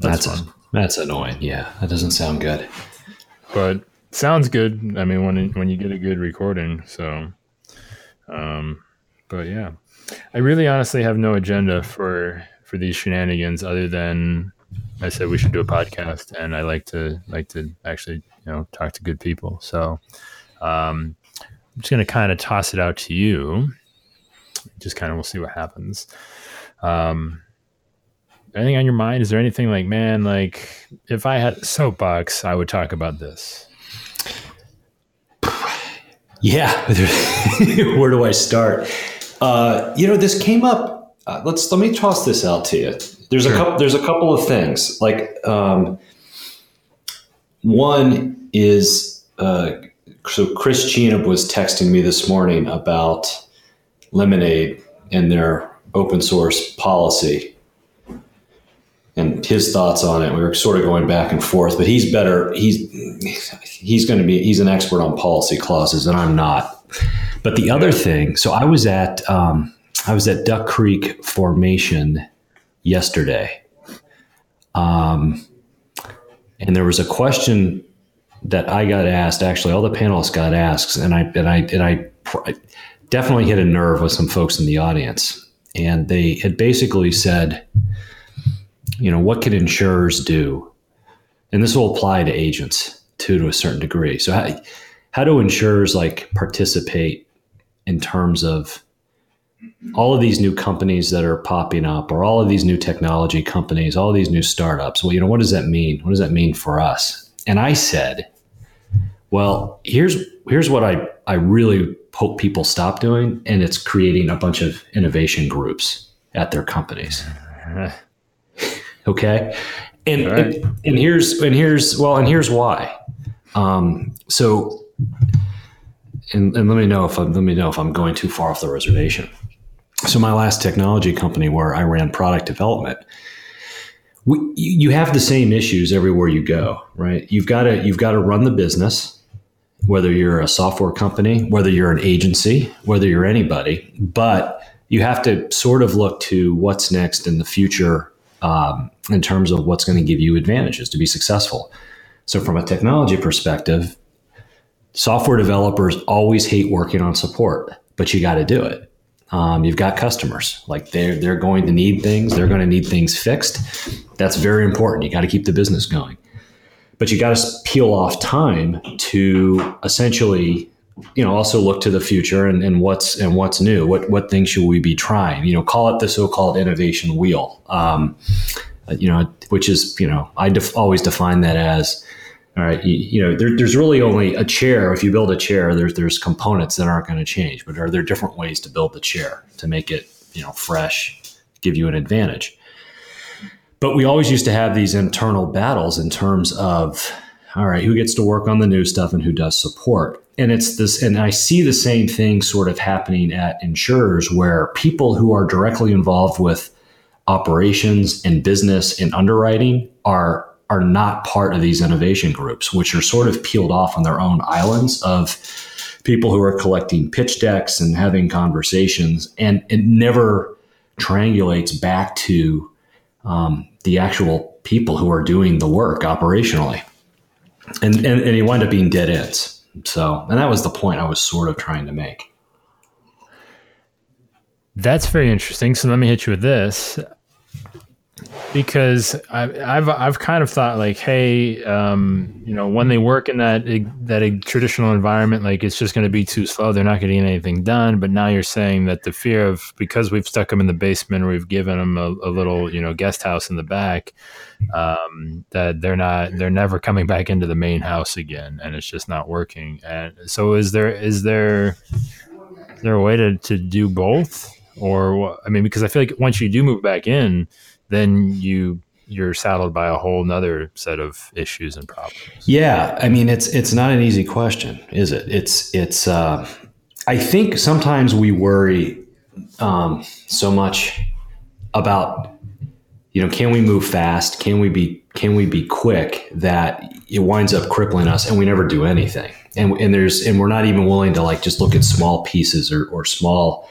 So that's that's, that's annoying. Yeah, that doesn't sound good. But sounds good. I mean, when when you get a good recording, so. Um, but yeah, I really honestly have no agenda for for these shenanigans other than I said we should do a podcast, and I like to like to actually you know talk to good people. So um, I'm just going to kind of toss it out to you. Just kind of we'll see what happens. Um, anything on your mind? Is there anything like, man, like if I had a soapbox, I would talk about this. Yeah, where do I start? Uh, you know, this came up. Uh, let's let me toss this out to you. There's sure. a couple. There's a couple of things. Like um, one is uh, so Chris Cheatham was texting me this morning about Lemonade and their open source policy and his thoughts on it. We were sort of going back and forth, but he's better. He's he's going to be he's an expert on policy clauses, and I'm not. But the other thing, so I was at um, I was at Duck Creek Formation yesterday, um, and there was a question that I got asked. Actually, all the panelists got asked, and I and I and I, I definitely hit a nerve with some folks in the audience, and they had basically said you know, what can insurers do? And this will apply to agents too, to a certain degree. So how, how do insurers like participate in terms of all of these new companies that are popping up or all of these new technology companies, all these new startups? Well, you know, what does that mean? What does that mean for us? And I said, well, here's here's what I, I really hope people stop doing, and it's creating a bunch of innovation groups at their companies. Okay. And, right. and, and, here's, and here's, well, and here's why. Um, so, and, and let me know if I'm, let me know if I'm going too far off the reservation. So my last technology company where I ran product development, we, you have the same issues everywhere you go, right? You've got to, you've got to run the business, whether you're a software company, whether you're an agency, whether you're anybody, but you have to sort of look to what's next in the future um, in terms of what's going to give you advantages to be successful. So, from a technology perspective, software developers always hate working on support, but you got to do it. Um, you've got customers like they're they're going to need things. They're going to need things fixed. That's very important. You got to keep the business going, but you got to peel off time to essentially you know also look to the future and, and what's and what's new. What what things should we be trying? You know call it the so-called innovation wheel. Um, you know which is you know i def- always define that as all right you, you know there, there's really only a chair. If you build a chair there's there's components that aren't going to change but are there different ways to build the chair to make it you know fresh give you an advantage? But we always used to have these internal battles in terms of all right who gets to work on the new stuff and who does support and it's this and i see the same thing sort of happening at insurers where people who are directly involved with operations and business and underwriting are are not part of these innovation groups which are sort of peeled off on their own islands of people who are collecting pitch decks and having conversations. And it never triangulates back to um, the actual people who are doing the work operationally. And, and, and you wind up being dead ends so, and that was the point I was sort of trying to make. That's very interesting. So let me hit you with this because I, have I've kind of thought like, hey, um, you know, when they work in that that traditional environment, like it's just going to be too slow. They're not getting anything done. But now you're saying that the fear of because we've stuck them in the basement, or we've given them a, a little, you know, guest house in the back, um, that they're not they're never coming back into the main house again, and it's just not working. And so, is there is there is there a way to to do both? Or I mean, because I feel like once you do move back in, then you you're saddled by a whole nother set of issues and problems. Yeah, I mean it's it's not an easy question, is it? It's it's. Uh, I think sometimes we worry um, so much about you know can we move fast? Can we be can we be quick that it winds up crippling us and we never do anything. And and there's and we're not even willing to like just look at small pieces or or small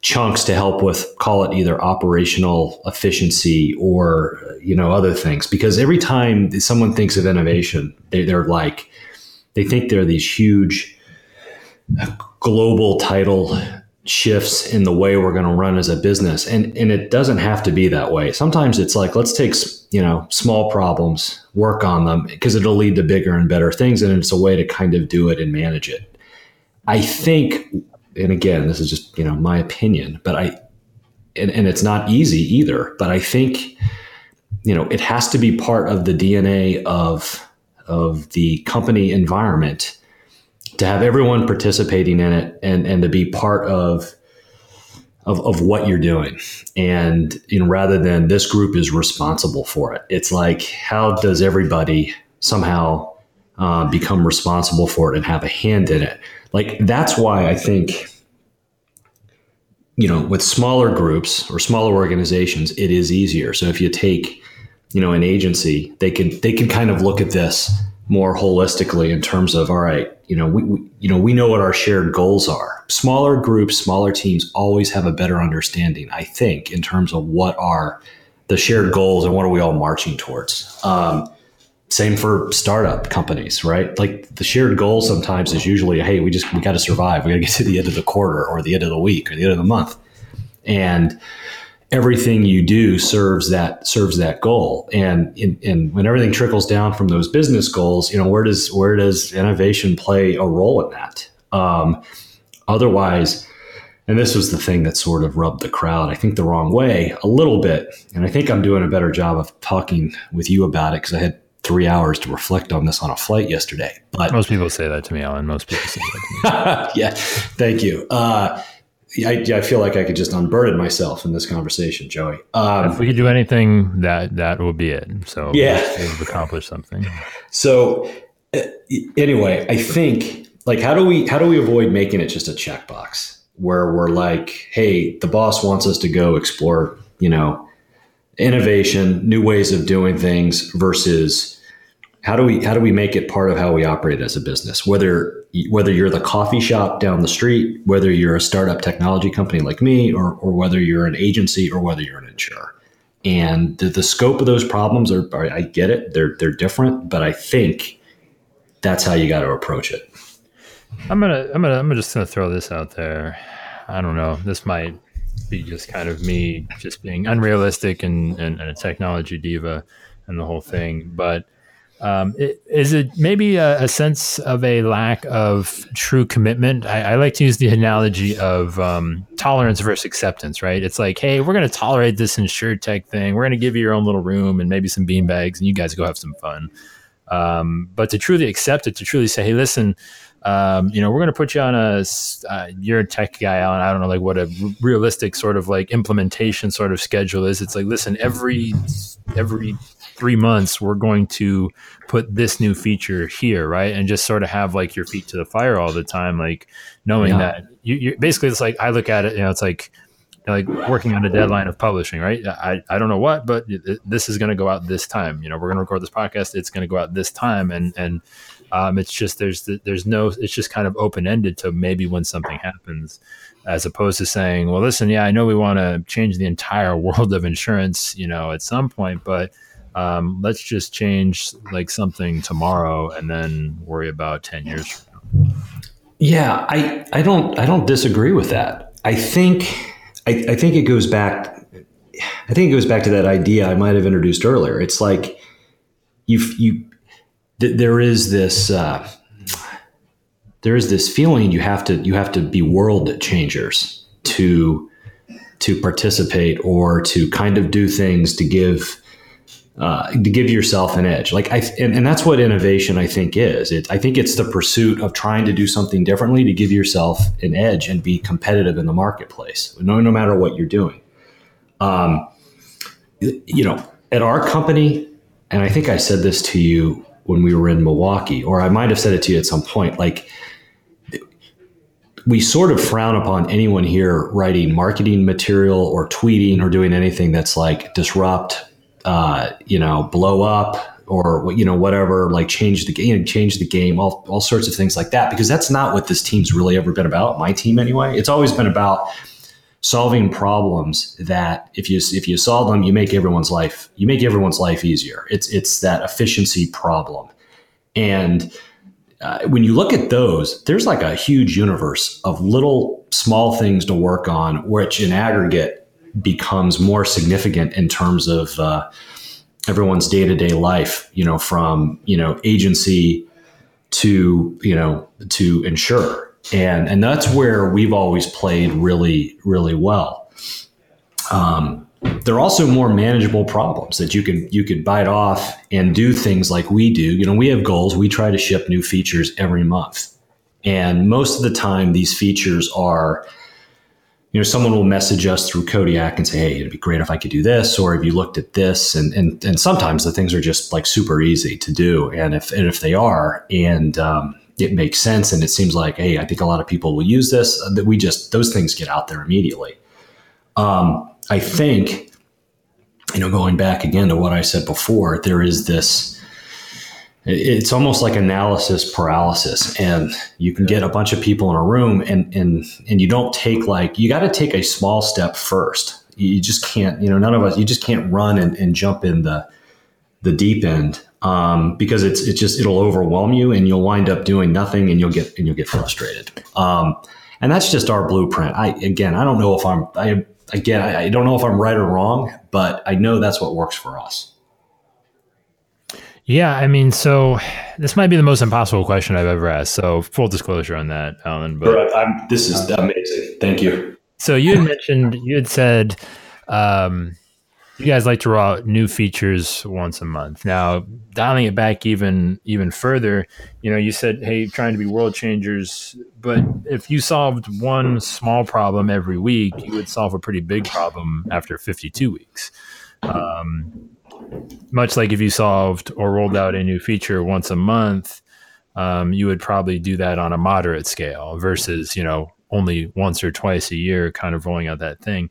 chunks to help with call it either operational efficiency or uh, you know other things. Because every time someone thinks of innovation they, they're like they think they're these huge uh, global title shifts in the way we're going to run as a business. And and it doesn't have to be that way. Sometimes it's like let's take you know small problems work on them because it'll lead to bigger and better things and it's a way to kind of do it and manage it. I think and again, this is just you know my opinion, but I and, and it's not easy either. But I think you know it has to be part of the DNA of of the company environment to have everyone participating in it and and to be part of of, of what you're doing and you know rather than this group is responsible for it it's like how does everybody somehow uh, become responsible for it and have a hand in it like that's why I think you know with smaller groups or smaller organizations it is easier. So if you take you know an agency, they can they can kind of look at this more holistically in terms of all right, you know we, we you know we know what our shared goals are. Smaller groups, smaller teams always have a better understanding, I think, in terms of what are the shared goals and what are we all marching towards. Um, same for startup companies, right? Like the shared goal sometimes is usually, hey, we just we got to survive. We got to get to the end of the quarter or the end of the week or the end of the month, and everything you do serves that serves that goal. And in, and when everything trickles down from those business goals, you know, where does where does innovation play a role in that? Um, otherwise. And this was the thing that sort of rubbed the crowd, I think, the wrong way a little bit. And I think I'm doing a better job of talking with you about it because I had three hours to reflect on this on a flight yesterday. But most people say that to me, Alan. Most people say that to me. yeah, thank you. Uh, I, I, feel like I could just unburden myself in this conversation, Joey. Um, if we could do anything, that that will be it. So yeah, we've accomplished something. So uh, anyway, I think like how do we how do we avoid making it just a checkbox where we're like, hey, the boss wants us to go explore, you know, innovation, new ways of doing things versus how do we how do we make it part of how we operate as a business? Whether whether you're the coffee shop down the street whether you're a startup technology company like me or, or whether you're an agency or whether you're an insurer. And the, the scope of those problems are, i get it they're they're different but i think that's how you got to approach it. I'm gonna i'm gonna i'm just gonna throw this out there. I don't know this might be just kind of me just being unrealistic and, and, and a technology diva and the whole thing but um, is it maybe a, a, sense of a lack of true commitment? I, I like to use the analogy of um, tolerance versus acceptance, right? It's like, hey, we're going to tolerate this InsurTech thing. We're going to give you your own little room and maybe some beanbags, and you guys go have some fun. Um, but to truly accept it, to truly say, hey, listen, um, you know, we're going to put you on a, uh, you're a tech guy, Alan. I don't know, like what a realistic sort of like implementation sort of schedule is. It's like, listen, every, every three months we're going to put this new feature here right and just sort of have like your feet to the fire all the time like knowing yeah. that you, you basically it's like i look at it you know it's like like working on a deadline of publishing, right? I, I don't know what, but it, this is going to go out this time. You know, we're going to record this podcast. It's going to go out this time, and and um, it's just there's there's no it's just kind of open ended to maybe when something happens, as opposed to saying, well, listen, yeah, I know we want to change the entire world of insurance, you know, at some point, but um, let's just change like something tomorrow and then worry about 10 years from now. Yeah, I, I don't I don't disagree with that. I think I, I think it goes back I think it goes back to that idea I might have introduced earlier. It's like you you th- there is this uh, there is this feeling you have to you have to be world changers to to participate or to kind of do things to give uh, to give yourself an edge. Like I, and, and, that's what innovation I think is. It, I think it's the pursuit of trying to do something differently to give yourself an edge and be competitive in the marketplace, no, no matter what you're doing. Um, you know, at our company, and I think I said this to you when we were in Milwaukee, or I might have said it to you at some point, like we sort of frown upon anyone here writing marketing material or tweeting or doing anything that's like disrupt uh, you know, blow up or you know whatever, like change the game, change the game, all all sorts of things like that. Because that's not what this team's really ever been about. My team, anyway. It's always been about solving problems that if you if you solve them, you make everyone's life you make everyone's life easier. It's it's that efficiency problem, and uh, when you look at those, there's like a huge universe of little small things to work on, which in aggregate becomes more significant in terms of uh, everyone's day to day life. You know, from you know agency to you know to insure, and and that's where we've always played really really well. Um, they're also more manageable problems that you can you could bite off and do things like we do. You know, we have goals. We try to ship new features every month, and most of the time, these features are. You know, someone will message us through Kodiak and say, "Hey, it'd be great if I could do this," or "Have you looked at this?" And and and sometimes the things are just like super easy to do, and if and if they are, and um, it makes sense, and it seems like, hey, I think a lot of people will use this. That we just those things get out there immediately. Um, I think, you know, going back again to what I said before, there is this. It's almost like analysis paralysis, and you can get a bunch of people in a room, and and and you don't take like you got to take a small step first. You just can't, you know, none of us. You just can't run and, and jump in the the deep end um, because it's it's just it'll overwhelm you, and you'll wind up doing nothing, and you'll get and you'll get frustrated. Um, and that's just our blueprint. I again, I don't know if I'm I again, I, I don't know if I'm right or wrong, but I know that's what works for us. Yeah, I mean, so this might be the most impossible question I've ever asked. So full disclosure on that, Alan. But I'm, this is amazing. Thank you. So you had mentioned you had said um, you guys like to roll out new features once a month. Now, dialing it back even even further, you know, you said, "Hey, trying to be world changers," but if you solved one small problem every week, you would solve a pretty big problem after 52 weeks. Um, much like if you solved or rolled out a new feature once a month, um, you would probably do that on a moderate scale versus, you know, only once or twice a year, kind of rolling out that thing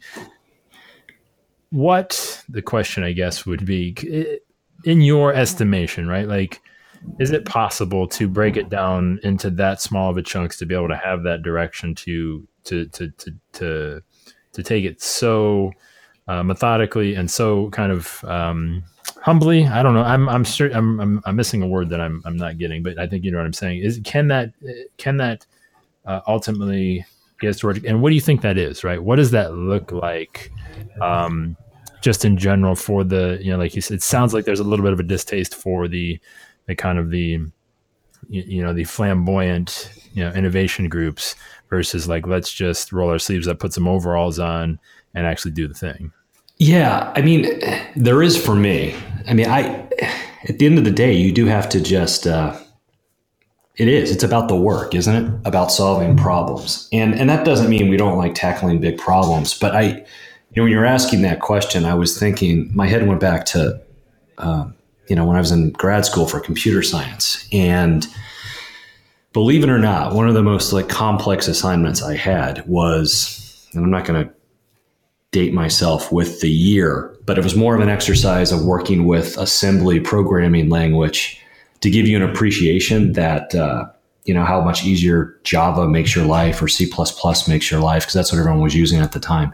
what the question I guess would be in your estimation, right? Like, is it possible to break it down into that small of a chunks to be able to have that direction to to to to to, to take it so uh, methodically and so kind of um, humbly? I don't know. I'm I'm, sure, I'm I'm I'm missing a word that I'm I'm not getting, but I think you know what I'm saying. Is can that can that uh, ultimately get us towards? And what do you think that is? Right? What does that look like? um, just in general for the you know like you said, it sounds like there's a little bit of a distaste for the the kind of the you know the flamboyant you know innovation groups versus like let's just roll our sleeves up, put some overalls on, and actually do the thing. Yeah, I mean, there is for me. I mean, I at the end of the day, you do have to just. Uh, it is. It's about the work, isn't it? About solving problems, and and that doesn't mean we don't like tackling big problems. But I, you know, when you were asking that question, I was thinking, my head went back to, uh, you know, when I was in grad school for computer science. And believe it or not, one of the most like complex assignments I had was, and I'm not going to date myself with the year, but it was more of an exercise of working with assembly programming language to give you an appreciation that, uh, you know, how much easier Java makes your life or C makes your life, because that's what everyone was using at the time.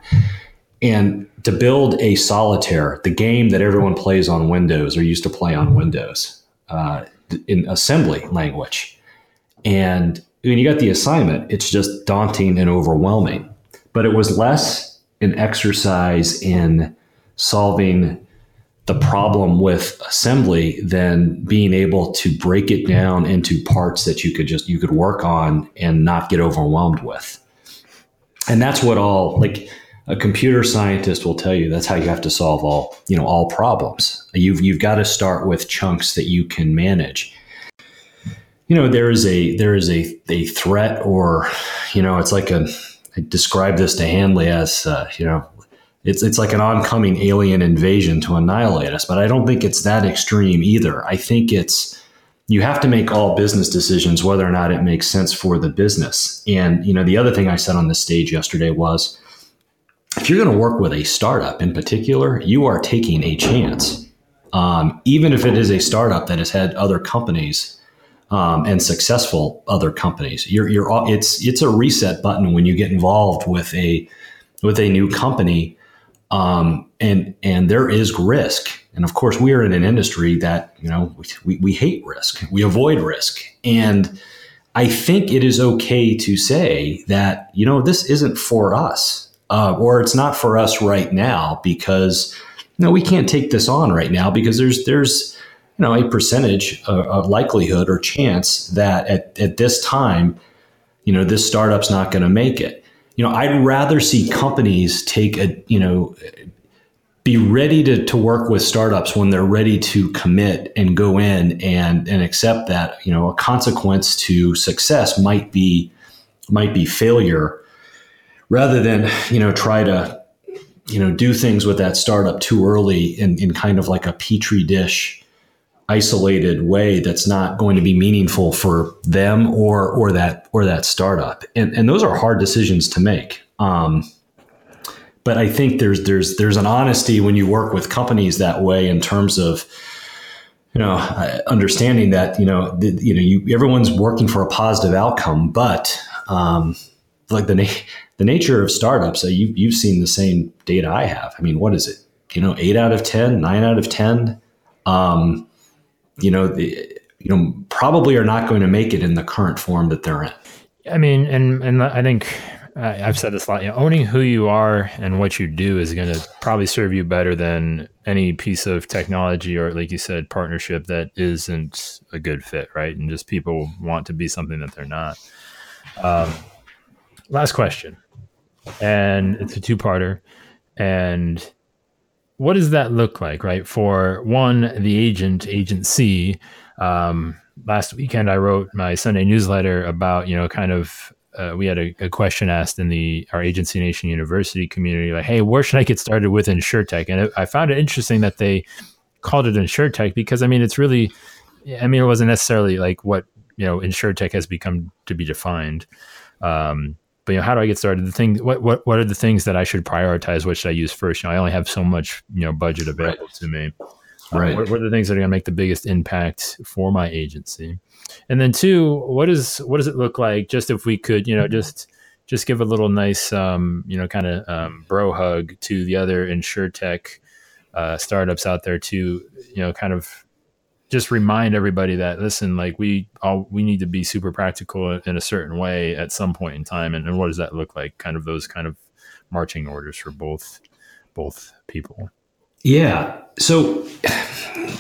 And to build a solitaire, the game that everyone plays on Windows or used to play on Windows uh, in assembly language. And when you got the assignment, it's just daunting and overwhelming. But it was less an exercise in solving the problem with assembly than being able to break it down into parts that you could just you could work on and not get overwhelmed with. And that's what all like a computer scientist will tell you that's how you have to solve all you know all problems you've you've got to start with chunks that you can manage you know there is a there is a a threat or you know it's like a I describe this to Hanley as uh, you know it's it's like an oncoming alien invasion to annihilate us but I don't think it's that extreme either I think it's you have to make all business decisions whether or not it makes sense for the business and you know the other thing I said on the stage yesterday was if you're going to work with a startup in particular, you are taking a chance. Um, even if it is a startup that has had other companies um, and successful other companies, you're, you're, it's, it's a reset button when you get involved with a, with a new company, um, and and there is risk. And of course, we are in an industry that you know we, we hate risk, we avoid risk, and I think it is okay to say that you know this isn't for us, uh, or it's not for us right now because you know we can't take this on right now because there's there's you know a percentage, a, a likelihood or chance that at, at this time, you know this startup's not going to make it. You know, I'd rather see companies take a you know be ready to, to work with startups when they're ready to commit and go in and and accept that you know a consequence to success might be might be failure rather than you know try to you know do things with that startup too early in, in kind of like a petri dish isolated way that's not going to be meaningful for them or or that or that startup and and those are hard decisions to make um, but I think there's there's there's an honesty when you work with companies that way in terms of you know understanding that you know the, you know you everyone's working for a positive outcome, but um, like the na- the nature of startups, uh, you you've seen the same data I have. I mean, what is it? You know, eight out of ten, nine out of ten. Um, you know, the, you know, probably are not going to make it in the current form that they're in. I mean, and and I think I've said this a lot. You know, owning who you are and what you do is going to probably serve you better than any piece of technology or, like you said, partnership that isn't a good fit, right? And just people want to be something that they're not. Um, last question, and it's a two-parter. And what does that look like, right? For one, the agent, agency. Um, last weekend, I wrote my Sunday newsletter about you know kind of uh, we had a, a, question asked in the our agency nation university community like hey where should i get started with insurtech and it, i found it interesting that they called it insurtech because i mean it's really i mean it wasn't necessarily like what you know insurtech has become to be defined um, but you know how do i get started? The thing what, what what are the things that i should prioritize? What should i use first? You know i only have so much you know budget available right. to me. Right. what, what are the things that are going to make the biggest impact for my agency? And then two, what is what does it look like? Just if we could, you know, just just give a little nice, um, you know, kind of um, bro hug to the other insurtech uh, startups out there to, you know, kind of just remind everybody that listen, like we all we need to be super practical in a certain way at some point in time, and, and what does that look like? Kind of those kind of marching orders for both both people. Yeah. So,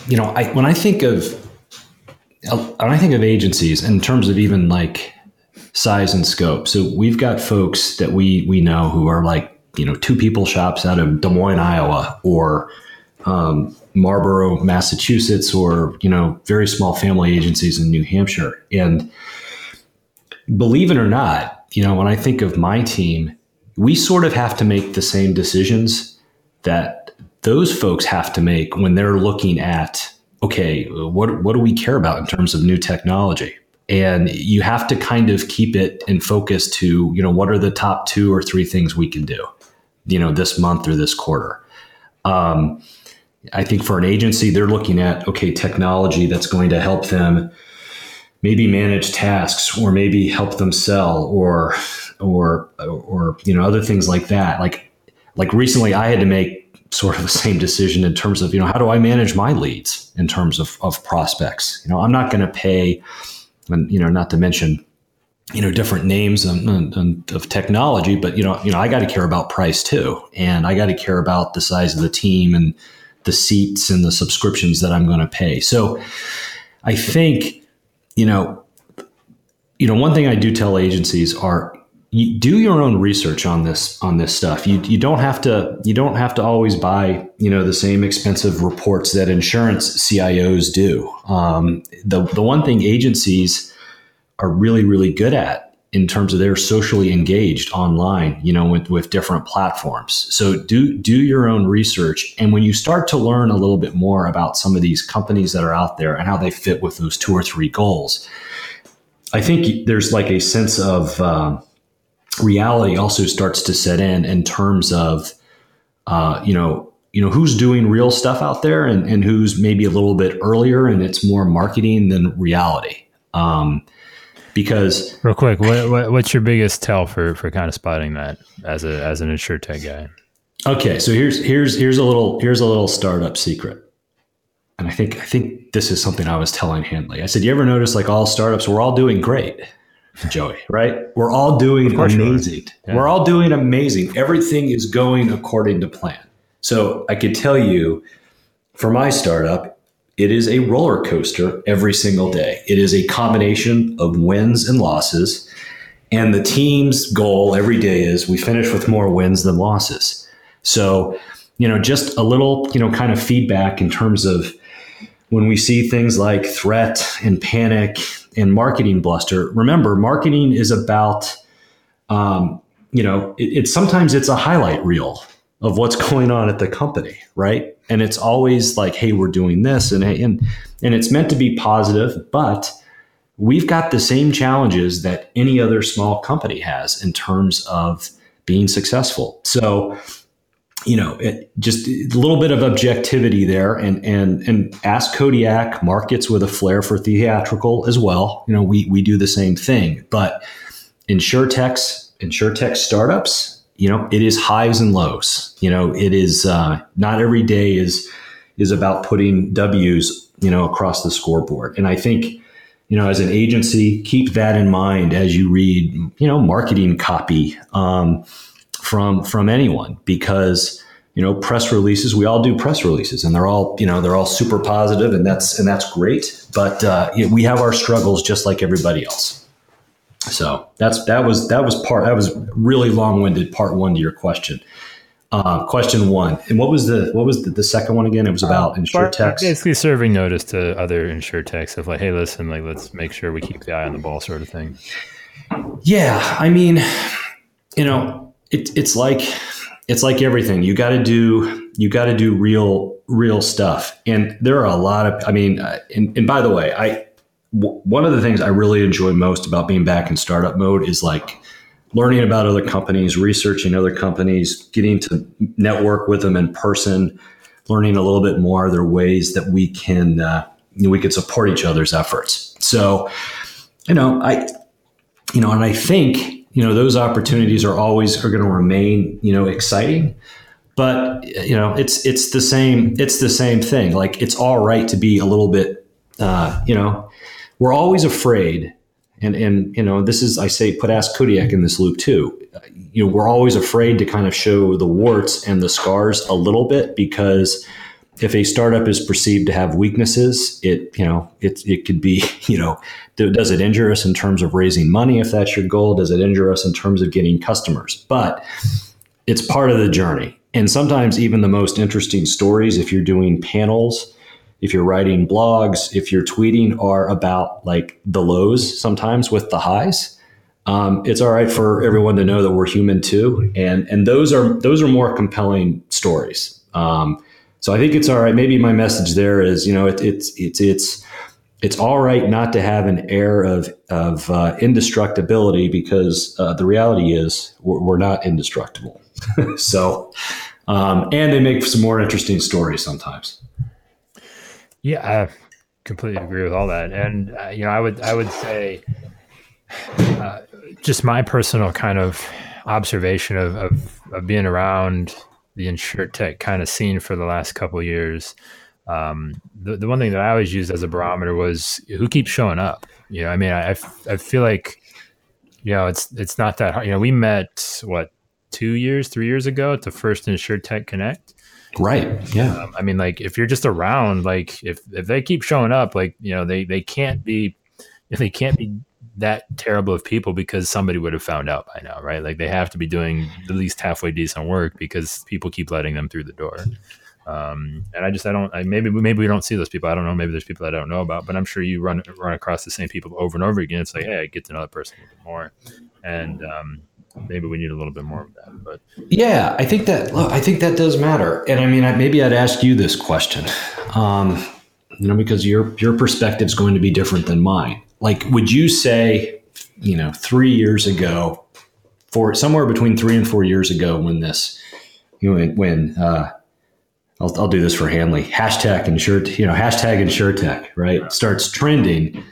you know, I when I think of when I think of agencies in terms of even like size and scope, so we've got folks that we we know who are like you know two people shops out of Des Moines, Iowa, or um, Marlborough, Massachusetts, or you know very small family agencies in New Hampshire. And believe it or not, you know when I think of my team, we sort of have to make the same decisions that those folks have to make when they're looking at okay, what what do we care about in terms of new technology? And you have to kind of keep it in focus to, you know, what are the top two or three things we can do, you know, this month or this quarter. Um, I think for an agency, they're looking at okay, technology that's going to help them maybe manage tasks or maybe help them sell or or or you know other things like that. Like like recently, I had to make sort of the same decision in terms of you know how do I manage my leads in terms of, of prospects. You know, I'm not going to pay, and you know, not to mention you know different names and, and, and of technology, but you know, you know, I got to care about price too, and I got to care about the size of the team and the seats and the subscriptions that I'm going to pay. So, I think you know, you know, one thing I do tell agencies are you do your own research on this on this stuff. You you don't have to you don't have to always buy you know the same expensive reports that insurance CIOs do. Um, the the one thing agencies are really really good at in terms of they're socially engaged online, you know, with, with different platforms. So do do your own research, and when you start to learn a little bit more about some of these companies that are out there and how they fit with those two or three goals, I think there's like a sense of uh, reality also starts to set in in terms of uh, you know you know who's doing real stuff out there and, and who's maybe a little bit earlier and it's more marketing than reality um, because real quick, what, what, what's your biggest tell for for kind of spotting that as a as an insurtech guy? Okay, so here's here's here's a little here's a little startup secret. And I think I think this is something I was telling Hanley. I said, "You ever notice like all startups, we're all doing great, Joey, right? We're all doing amazing. Yeah. We're all doing amazing. Everything is going according to plan." So, I could tell you for my startup, it is a roller coaster every single day. It is a combination of wins and losses. And the team's goal every day is we finish with more wins than losses. So, you know, just a little, you know, kind of feedback in terms of when we see things like threat and panic and marketing bluster. Remember, marketing is about, um, you know, it, it's sometimes it's a highlight reel of what's going on at the company, right? And it's always like, hey, we're doing this, and and and it's meant to be positive, but we've got the same challenges that any other small company has in terms of being successful. So you know, it, just a little bit of objectivity there, and and and ask Kodiak markets with a flair for theatrical as well. You know, we we do the same thing, but insurtechs, insurtech startups, you know, it is highs and lows. You know, it is uh, not every day is is about putting W's you know across the scoreboard, and I think you know as an agency keep that in mind as you read you know marketing copy. Um, from from anyone because you know press releases we all do press releases and they're all you know they're all super positive and that's and that's great but uh, you know, we have our struggles just like everybody else so that's that was that was part that was really long-winded part one to your question uh, question one and what was the what was the, the second one again it was about uh, insurtechs basically serving notice to other insurtechs of like hey listen like let's make sure we keep the eye on the ball sort of thing yeah i mean you know it, it's like it's like everything. You got to do you got to do real real stuff. And there are a lot of I mean, uh, and, and by the way, I w- one of the things I really enjoy most about being back in startup mode is like learning about other companies, researching other companies, getting to network with them in person, learning a little bit more. There are ways that we can uh, you know, we could support each other's efforts. So, you know, I you know, and I think you know those opportunities are always are going to remain you know exciting but you know it's it's the same it's the same thing like it's all right to be a little bit uh, you know we're always afraid and and you know this is i say put ask kodiak in this loop too you know we're always afraid to kind of show the warts and the scars a little bit because if a startup is perceived to have weaknesses, it you know it it could be you know does it injure us in terms of raising money if that's your goal? Does it injure us in terms of getting customers? But it's part of the journey, and sometimes even the most interesting stories, if you're doing panels, if you're writing blogs, if you're tweeting, are about like the lows sometimes with the highs. Um, it's all right for everyone to know that we're human too, and and those are those are more compelling stories. Um, so I think it's all right. Maybe my message there is, you know, it, it's it's it's it's all right not to have an air of of uh, indestructibility because uh, the reality is we're, we're not indestructible. so, um, and they make some more interesting stories sometimes. Yeah, I completely agree with all that. And uh, you know, I would I would say uh, just my personal kind of observation of, of, of being around the insurtech kind of scene for the last couple years. Um, the, the one thing that I always used as a barometer was who keeps showing up. You know, I mean, I, I feel like, you know, it's it's not that hard. You know, we met what two years, three years ago at the first InsurTech Connect. Right. Yeah. Um, I mean, like if you're just around, like if if they keep showing up, like you know, they they can't be they can't be that terrible of people because somebody would have found out by now, right? Like they have to be doing at least halfway decent work because people keep letting them through the door. Um, and I just I don't I, maybe maybe we don't see those people. I don't know. Maybe there's people I don't know about, but I'm sure you run run across the same people over and over again. It's like hey, I get to know that person a little bit more, and um, maybe we need a little bit more of that. But yeah, I think that look, I think that does matter. And I mean, I, maybe I'd ask you this question, um, you know, because your your perspective is going to be different than mine like would you say you know three years ago for somewhere between three and four years ago when this you know when uh, I'll, I'll do this for Hanley hashtag insure you know hashtag insure tech right starts trending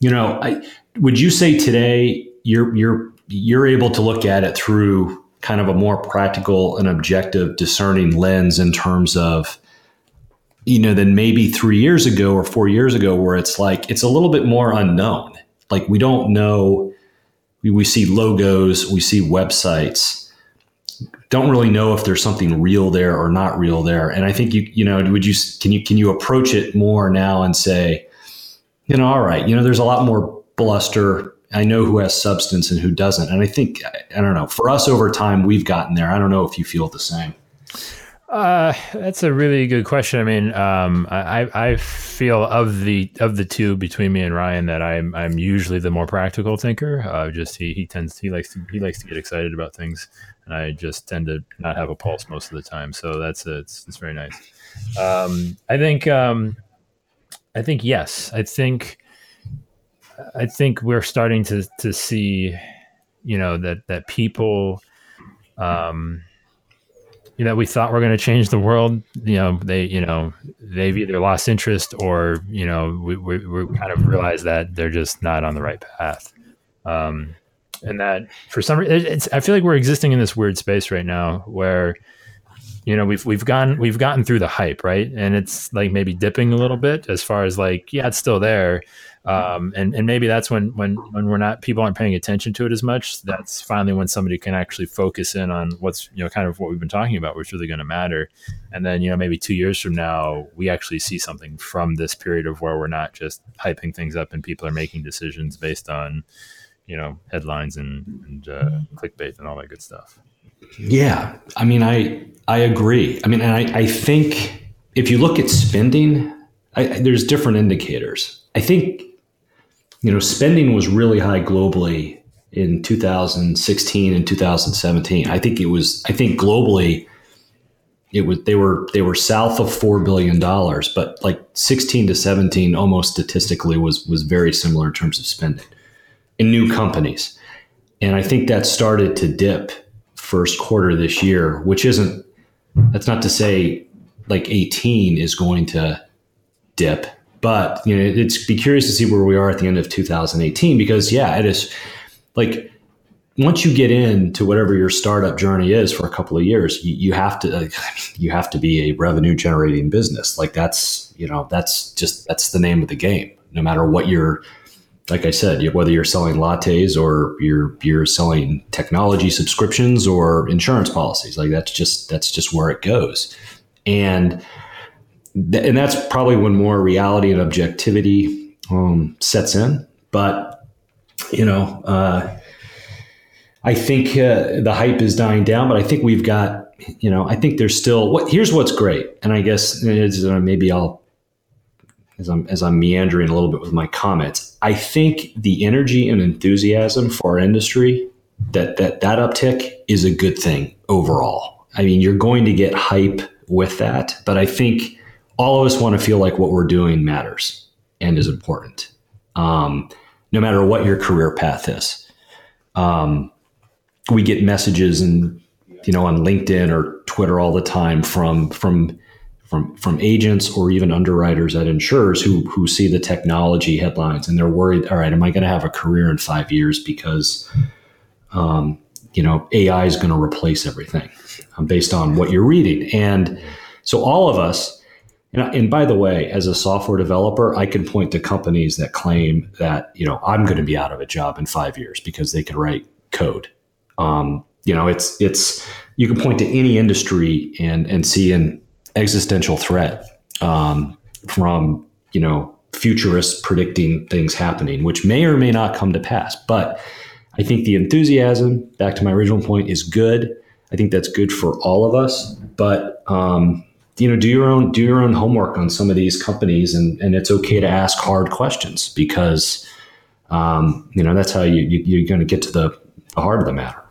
you know I would you say today you're you're you're able to look at it through kind of a more practical and objective discerning lens in terms of you know than maybe three years ago or four years ago where it's like it's a little bit more unknown. Like we don't know. We, we see logos we see websites. Don't really know if there's something real there or not real there. And i think you you know would you can you can you approach it more now and say you know all right you know there's a lot more bluster I know who has substance and who doesn't. And I think, I don't know, for us over time, we've gotten there. I don't know if you feel the same. Uh, that's a really good question. I mean, um, I, I feel of the of the two between me and Ryan that I'm I'm usually the more practical thinker. Uh, just he, he tends he likes to he likes to get excited about things, and I just tend to not have a pulse most of the time. So that's it's it's very nice. Um, I think um, I think yes. I think I think we're starting to to see, you know, that that people, um, you know, we thought we're going to change the world. You know, they, you know, they've either lost interest or you know, we we, we kind of realize that they're just not on the right path. Um, and that for some reason, it's I feel like we're existing in this weird space right now where you know we've we've gone we've gotten through the hype right and it's like maybe dipping a little bit as far as like yeah it's still there um, and and maybe that's when when when we're not people aren't paying attention to it as much. That's finally when somebody can actually focus in on what's you know kind of what we've been talking about, what's really going to matter. And then you know maybe two years from now, we actually see something from this period of where we're not just hyping things up and people are making decisions based on you know headlines and, and uh, clickbait and all that good stuff. Yeah, I mean, I I agree. I mean, and I, I think if you look at spending, I, there's different indicators. I think you know, spending was really high globally in 2016 and 2017. I think it was. I think globally, it was they were they were south of four billion dollars, but like 16 to 17, almost statistically, was was very similar in terms of spending in new companies. And I think that started to dip first quarter this year, which isn't. That's not to say like 18 is going to dip but you know, it's be curious to see where we are at the end of 2018 because yeah, it is like once you get into whatever your startup journey is for a couple of years, you, you have to you have to be a revenue generating business. Like that's you know that's just that's the name of the game. No matter what you're like I said, whether you're selling lattes or you're you're selling technology subscriptions or insurance policies, like that's just that's just where it goes. And and that's probably when more reality and objectivity um, sets in. But you know, uh, I think uh, the hype is dying down. But I think we've got, you know, I think there's still. What here's what's great, and I guess uh, maybe I'll. As I'm, as I'm meandering a little bit with my comments, I think the energy and enthusiasm for our industry that that that uptick is a good thing overall. I mean, you're going to get hype with that, but I think all of us want to feel like what we're doing matters and is important, um, no matter what your career path is. Um, we get messages and you know on LinkedIn or Twitter all the time from from from from agents or even underwriters at insurers who who see the technology headlines and they're worried. All right, am I going to have a career in five years because um, you know AI is going to replace everything um, based on what you're reading? And so all of us and, and by the way, as a software developer, I can point to companies that claim that you know I'm going to be out of a job in five years because they can write code. Um, you know, it's it's you can point to any industry and and see an existential threat um, from you know futurists predicting things happening, which may or may not come to pass. But I think the enthusiasm, back to my original point, is good. I think that's good for all of us. But um, you know do your own do your own homework on some of these companies and and it's okay to ask hard questions because um, you know that's how you, you are going to get to the, the heart of the matter